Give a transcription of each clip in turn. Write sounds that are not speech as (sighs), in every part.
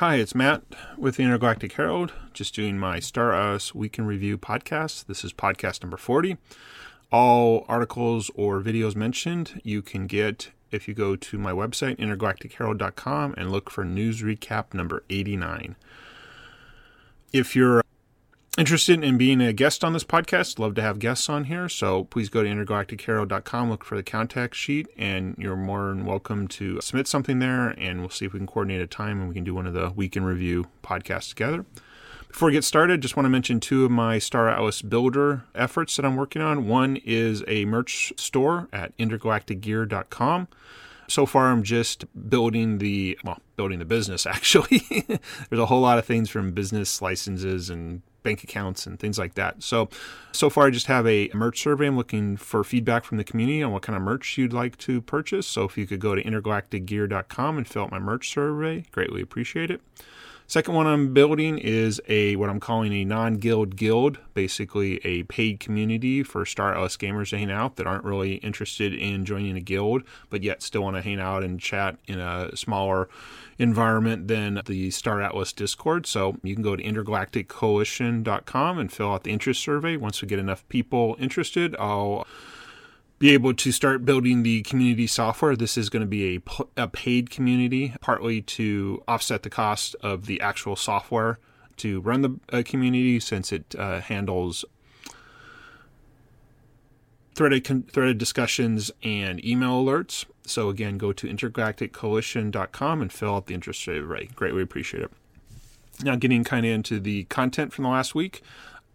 Hi, it's Matt with the Intergalactic Herald, just doing my Star Atlas Week in Review podcast. This is podcast number 40. All articles or videos mentioned you can get if you go to my website, intergalacticherald.com, and look for news recap number 89. If you're interested in being a guest on this podcast, love to have guests on here. So please go to intergalacticherald.com, look for the contact sheet, and you're more than welcome to submit something there. And we'll see if we can coordinate a time and we can do one of the week in review podcasts together. Before we get started, just want to mention two of my Star Atlas Builder efforts that I'm working on. One is a merch store at intergalacticgear.com so far i'm just building the well building the business (laughs) actually there's a whole lot of things from business licenses and bank accounts and things like that. So, so far I just have a merch survey. I'm looking for feedback from the community on what kind of merch you'd like to purchase. So if you could go to intergalacticgear.com and fill out my merch survey, greatly appreciate it. Second one I'm building is a what I'm calling a non-guild guild, basically a paid community for Star Atlas gamers to hang out that aren't really interested in joining a guild, but yet still want to hang out and chat in a smaller environment than the Star Atlas Discord. So you can go to intergalacticcoalition.com and fill out the interest survey. Once we get enough people interested, I'll be able to start building the community software. This is going to be a, a paid community, partly to offset the cost of the actual software to run the uh, community since it uh, handles threaded, con- threaded discussions and email alerts. So again, go to intergalacticcoalition.com and fill out the interest survey. Greatly appreciate it. Now, getting kind of into the content from the last week.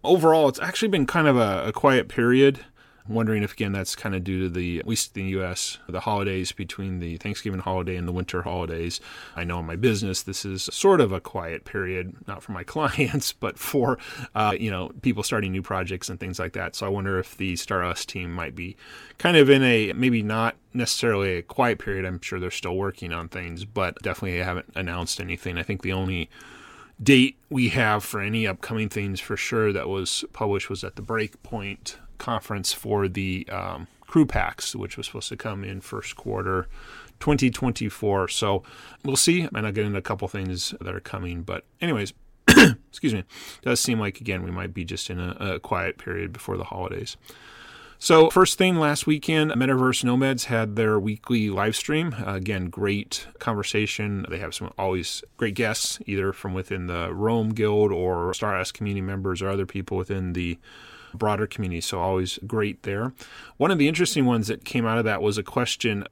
Overall, it's actually been kind of a, a quiet period wondering if again that's kind of due to the at least in the U.S. the holidays between the Thanksgiving holiday and the winter holidays. I know in my business this is sort of a quiet period, not for my (laughs) clients, but for uh, you know people starting new projects and things like that. So I wonder if the Star Atlas team might be kind of in a maybe not necessarily a quiet period. I'm sure they're still working on things, but definitely haven't announced anything. I think the only date we have for any upcoming things for sure that was published was at the Breakpoint conference for the um, crew packs, which was supposed to come in first quarter 2024. So we'll see. And I'll get into a couple things that are coming. But, anyways, (coughs) excuse me, does seem like, again, we might be just in a, a quiet period before the holidays. So, first thing last weekend, Metaverse Nomads had their weekly live stream. Uh, again, great conversation. They have some always great guests, either from within the Rome Guild or Star Atlas community members or other people within the broader community. So always great there. One of the interesting ones that came out of that was a question.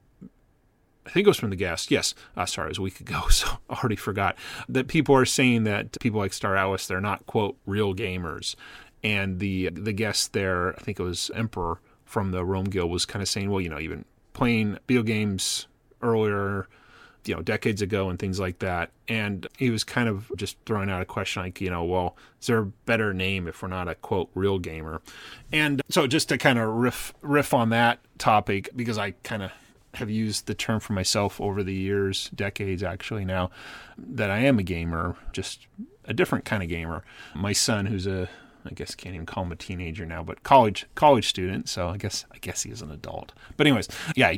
I think it was from the guest. Yes, uh, sorry, it was a week ago, (laughs) so I already forgot. That people are saying that people like Star Atlas, they're not quote real gamers, and the the guest there, I think it was Emperor from the Rome Guild, was kind of saying, well, you know, even playing video games earlier you know decades ago and things like that and he was kind of just throwing out a question like you know well is there a better name if we're not a quote real gamer and so just to kind of riff riff on that topic because i kind of have used the term for myself over the years decades actually now that i am a gamer just a different kind of gamer my son who's a I guess can't even call him a teenager now, but college college student. So I guess I guess he is an adult. But anyways, yeah,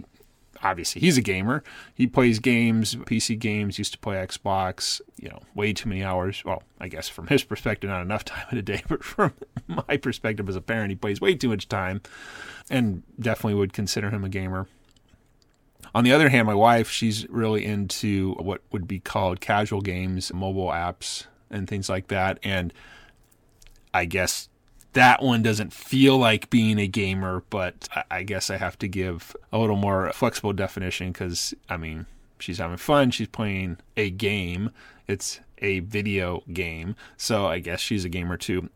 obviously he's a gamer. He plays games, PC games, used to play Xbox, you know, way too many hours. Well, I guess from his perspective, not enough (laughs) time in a day, but from my perspective as a parent, he plays way too much time and definitely would consider him a gamer. On the other hand, my wife, she's really into what would be called casual games, mobile apps, and things like that. And I guess that one doesn't feel like being a gamer, but I guess I have to give a little more flexible definition because, I mean, she's having fun. She's playing a game. It's a video game. So I guess she's a gamer too.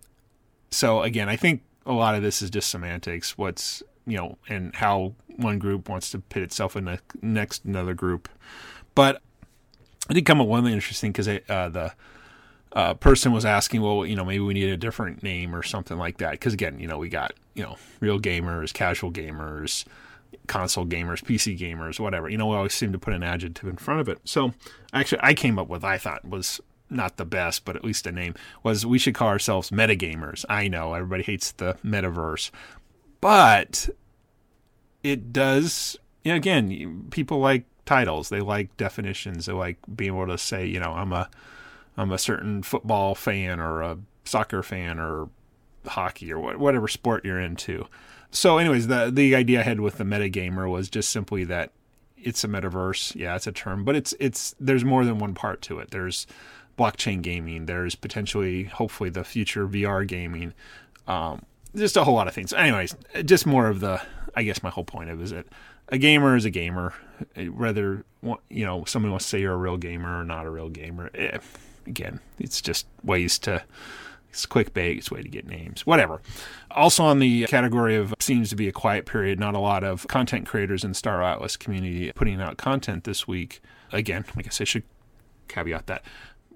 So again, I think a lot of this is just semantics. What's, you know, and how one group wants to pit itself in the next another group. But I did come up with one interesting because uh, the uh, person was asking, well, you know, maybe we need a different name or something like that. Because again, you know, we got you know real gamers, casual gamers, console gamers, PC gamers, whatever. You know, we always seem to put an adjective in front of it. So actually, I came up with I thought was not the best, but at least a name was we should call ourselves metagamers. I know everybody hates the metaverse, but it does. You know, again, people like titles. They like definitions. They like being able to say, you know, I'm a I'm a certain football fan or a soccer fan or hockey or whatever sport you're into. So, anyways, the the idea I had with the metagamer was just simply that it's a metaverse. Yeah, it's a term, but it's it's there's more than one part to it. There's blockchain gaming. There's potentially, hopefully, the future VR gaming. Um, just a whole lot of things. Anyways, just more of the. I guess my whole point of it is that a gamer is a gamer. Whether you know someone wants to say you're a real gamer or not a real gamer. Eh, again, it's just ways to it's clickbait. It's a way to get names. Whatever. Also on the category of seems to be a quiet period. Not a lot of content creators in Star Atlas community putting out content this week. Again, I guess I should caveat that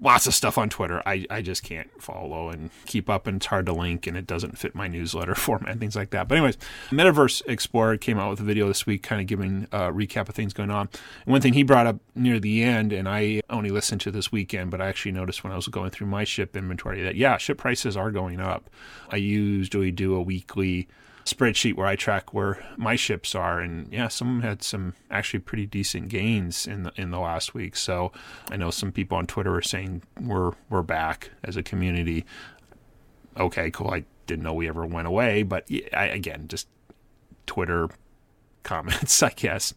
lots of stuff on Twitter. I, I just can't follow and keep up, and it's hard to link, and it doesn't fit my newsletter (laughs) format, and things like that. But anyways, Metaverse Explorer came out with a video this week, kind of giving a recap of things going on. And one thing he brought up near the end, and I only listened to this weekend, but I actually noticed when I was going through my ship inventory that yeah, ship prices are going up. I usually do a weekly spreadsheet where I track where my ships are, and yeah, some had some actually pretty decent gains in the in the last week. So I know some people on Twitter are saying we're we're back as a community. Okay, cool. I didn't know we ever went away, but I, again, just Twitter (laughs) comments, I guess.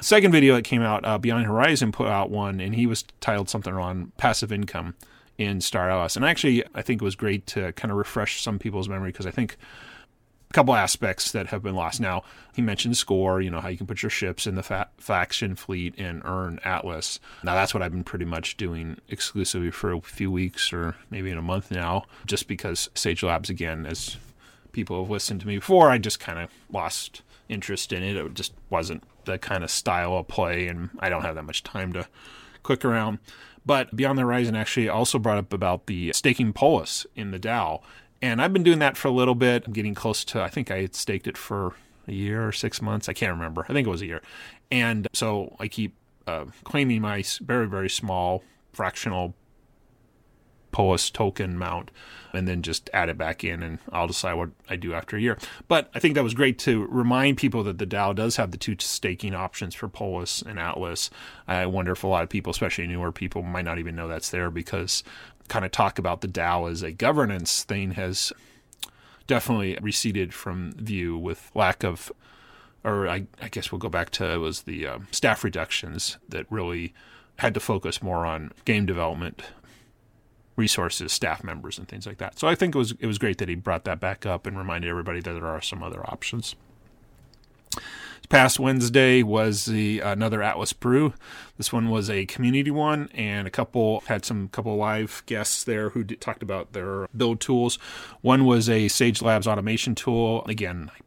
Second video that came out, uh, Beyond Horizon put out one, and he was titled something on passive income in Star Atlas. And actually, I think it was great to kind of refresh some people's memory because I think couple aspects that have been lost. Now, he mentioned score, you know, how you can put your ships in the fa- faction fleet and earn Atlas. Now, that's what I've been pretty much doing exclusively for a few weeks or maybe in a month now, just because Sage Labs, again, as people have listened to me before, I just kind of lost interest in it. It just wasn't the kind of style of play, and I don't have that much time to click around. But Beyond the Horizon actually also brought up about the staking Polis in the DAO and I've been doing that for a little bit. I'm getting close to, I think I had staked it for a year or six months. I can't remember. I think it was a year. And so I keep uh, claiming my very, very small fractional Polis token mount and then just add it back in and I'll decide what I do after a year. But I think that was great to remind people that the DAO does have the two staking options for Polis and Atlas. I wonder if a lot of people, especially newer people, might not even know that's there because kind of talk about the DAO as a governance thing has definitely receded from view with lack of, or I, I guess we'll go back to it was the uh, staff reductions that really had to focus more on game development resources, staff members, and things like that. So I think it was it was great that he brought that back up and reminded everybody that there are some other options past Wednesday was the another Atlas Brew. This one was a community one, and a couple had some couple live guests there who did, talked about their build tools. One was a Sage Labs automation tool. Again, I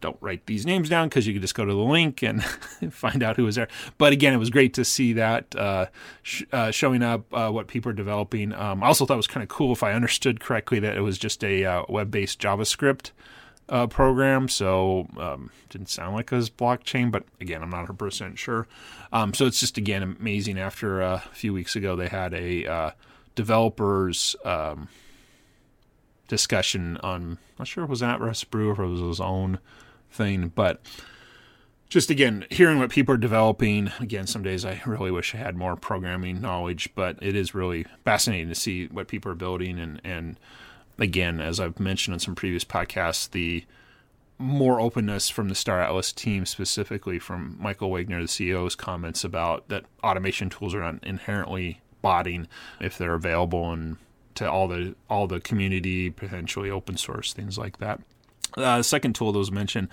don't write these names down because you can just go to the link and (laughs) find out who was there. But again, it was great to see that uh, sh- uh, showing up, uh, what people are developing. Um, I also thought it was kind of cool if I understood correctly that it was just a uh, web based JavaScript uh, program, so um, didn't sound like it was blockchain, but again, I'm not 100% sure. Um, so it's just, again, amazing. After uh, a few weeks ago, they had a uh, developers um, discussion on, I'm not sure if it was Atlas Brew or it was his own thing, but just again, hearing what people are developing. Again, some days I really wish I had more programming knowledge, but it is really fascinating to see what people are building and, and again, as I've mentioned in some previous podcasts, the more openness from the Star Atlas team, specifically from Michael Wagner, the CEO's comments about that automation tools are not inherently botting if they're available and to all the all the community, potentially open source things like that. Uh, the second tool that was mentioned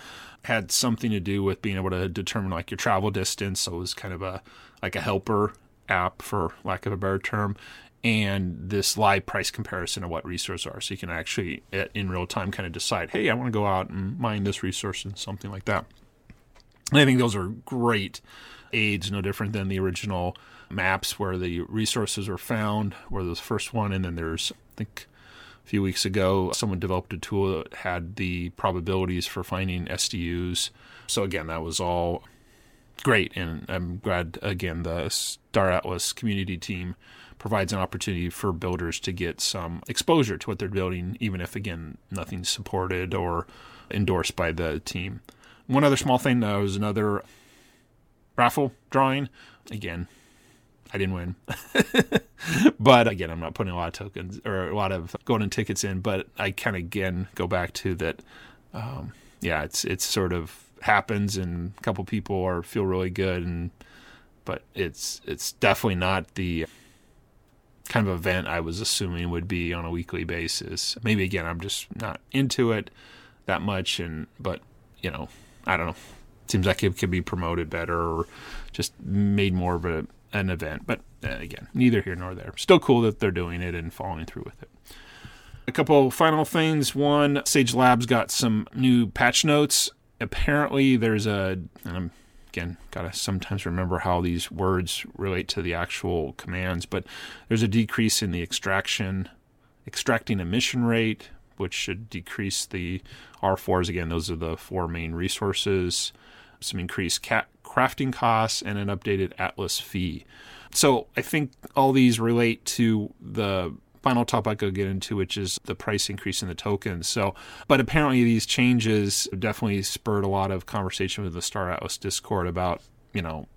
had something to do with being able to determine like your travel distance. So it was kind of a like a helper app, for lack of a better term, and this live price comparison of what resources are. So you can actually, eh, in real time, kind of decide, hey, I want to go out and mine this resource and something like that. And I think those are great aids, no different than the original maps where the resources were found, where the first one, and then there's, I think, a few weeks ago, someone developed a tool that had the probabilities for finding SDUs. So again, that was all great, and I'm glad again the Star Atlas community team provides an opportunity for builders to get some exposure to what they're building, even if, again, nothing's supported or endorsed by the team. One other small thing uh, was another raffle drawing. Again, I didn't win. (laughs) But again, I'm not putting a lot of tokens or a lot of golden tickets in. But I kind of again go back to that. Um, yeah, it's it's sort of happens, and a couple people are feel really good, and but it's it's definitely not the kind of event I was assuming would be on a weekly basis. Maybe again, I'm just not into it that much, and but you know, I don't know. Seems like it could be promoted better or just made more of a, an event. But uh, again, neither here nor there. Still cool that they're doing it and following through with it. A couple final things. One, Sage Labs got some new patch notes. Apparently, there's a, I'm again gotta sometimes remember how these words relate to the actual commands, but there's a decrease in the extraction, extracting emission rate, which should decrease the R4s. Again, those are the four main resources. Some increased cat crafting costs and an updated Atlas fee. So I think all these relate to the final topic I'll get into, which is the price increase in the tokens. So, but apparently these changes definitely spurred a lot of conversation with the Star Atlas Discord about, you know,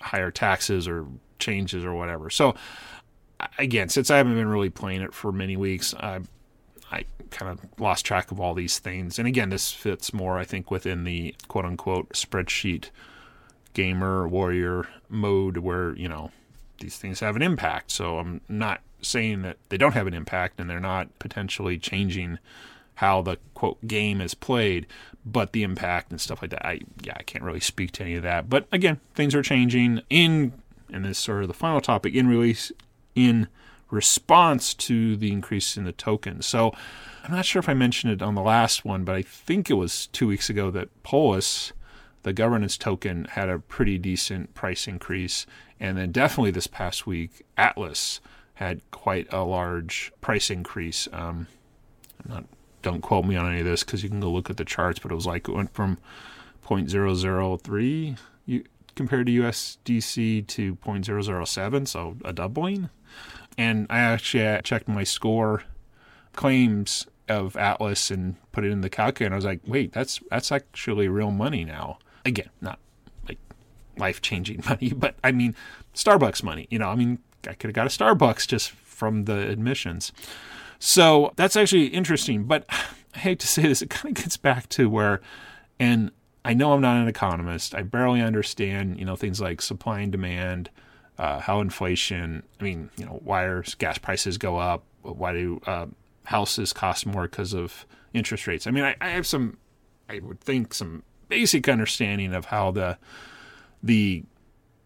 higher taxes or changes or whatever. So, again, since I haven't been really playing it for many weeks, I I kind of lost track of all these things. And again, this fits more, I think, within the quote unquote spreadsheet gamer warrior mode where, you know, these things have an impact. So I'm not saying that they don't have an impact and they're not potentially changing how the quote game is played, but the impact and stuff like that. I yeah, I can't really speak to any of that. But again, things are changing in and this sort of the final topic in release in response to the increase in the tokens. So I'm not sure if I mentioned it on the last one, but I think it was two weeks ago that Polis, the governance token, had a pretty decent price increase. And then definitely this past week, Atlas had quite a large price increase. Um, not, don't quote me on any of this because you can go look at the charts, but it was like it went from 0.003 compared to USDC to 0.007, so a doubling. And I actually checked my score claims of Atlas and put it in the calculator. And I was like, wait, that's that's actually real money now. Again, not like life changing (laughs) money, but I mean Starbucks money. You know, I mean I could have got a Starbucks just from the admissions. So that's actually interesting. But (sighs) I hate to say this, it kind of gets back to where, and I know I'm not an economist. I barely understand, you know, things like supply and demand, uh, how inflation. I mean, you know, why are gas prices go up? Why do uh, houses cost more because of interest rates? I mean, I, I have some, I would think, some basic understanding of how the the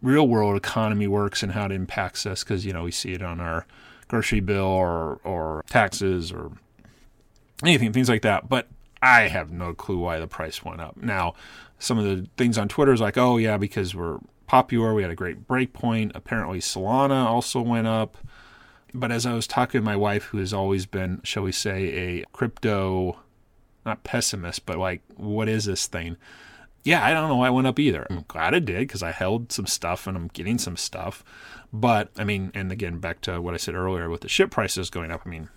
real world economy works and how it impacts us because you know we see it on our grocery bill or or taxes or anything things like that. But i have no clue why the price went up. Now some of the things on twitter is like oh yeah because we're popular we had a great break point. Apparently solana also went up. But as i was talking to my wife who has always been shall we say a crypto not pessimist but like what is this thing yeah, I don't know why it went up either. Hmm. I'm glad it did because I held some stuff and I'm getting some stuff. But I mean, and again, back to what I said earlier with the ship prices going up, I mean,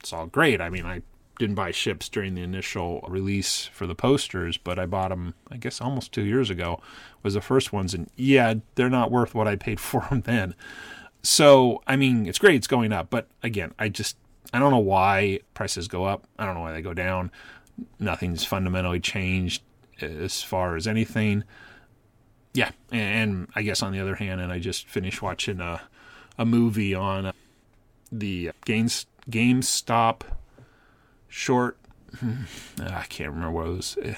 it's all great. I mean, I didn't buy ships during the initial release for the posters, but I bought them, I guess, almost two years ago, was the first ones. And yeah, they're not worth what I paid (laughs) for them then. So, I mean, it's great, it's going up. But again, I just, I don't know why prices go up. I don't know why they go down. Nothing's fundamentally changed as far as anything. Yeah, and I guess on the other hand, and I just finished watching a a movie on uh, the Games GameStop short. (sighs) Ah, I can't remember what it was. A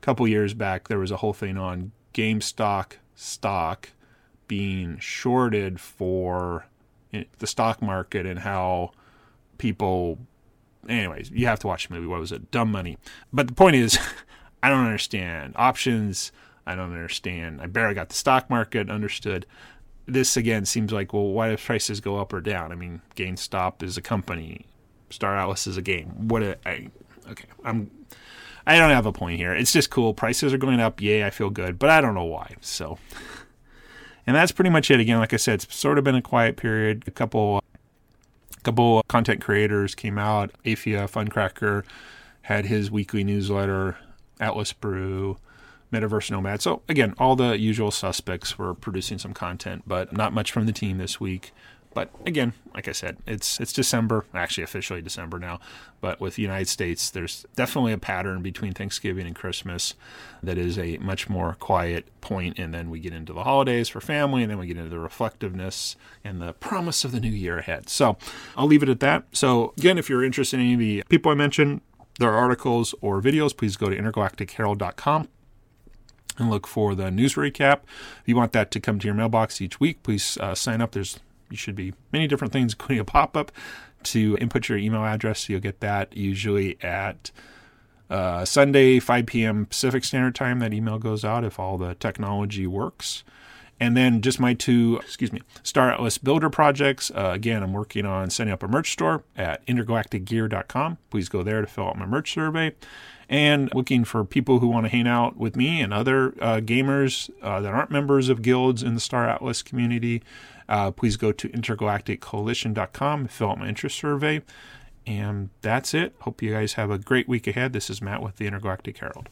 couple years back, there was a whole thing on GameStop stock being shorted for the stock market and how people anyways you have to watch the movie what was it dumb money but the point is (laughs) I don't understand options. I don't understand. I barely got the stock market understood. This again seems like, well, why do prices go up or down? I mean, GameStop is a company, Star Atlas is a game. What? A, I, okay, I'm. I don't have a point here. It's just cool. Prices are going up. Yay, I feel good, but I don't know why. So, and that's pretty much it. Again, like I said, it's sort of been a quiet period. A couple, a couple content creators came out. Aephia Funcracker had his weekly newsletter Atlas Brew, Metaverse Nomad. So again, all the usual suspects were producing some content, but not much from the team this week. But again, like I said, it's it's December, actually officially December now. But with the United States, there's definitely a pattern between Thanksgiving and Christmas that is a much more quiet point, and then we get into the holidays for family, and then we get into the reflectiveness and the promise of the new year ahead. So I'll leave it at that. So again, if you're interested in any of the people I mentioned, their articles or videos, please go to intergalacticherald.com and look for the news recap. If you want that to come to your mailbox each week, please uh, sign up. There's you should be many different things, (laughs) including a pop up to input your email address. You'll get that usually at uh, Sunday, 5 p.m. Pacific Standard Time. That email goes out if all the technology works. And then just my two, excuse me, Star Atlas Builder projects. Uh, again, I'm working on setting up a merch store at intergalacticgear.com. Please go there to fill out my merch survey. And looking for people who want to hang out with me and other uh, gamers uh, that aren't members of guilds in the Star Atlas community uh, please go to intergalacticcoalition.com, fill out my interest survey. And that's it. Hope you guys have a great week ahead. This is Matt with the Intergalactic Herald.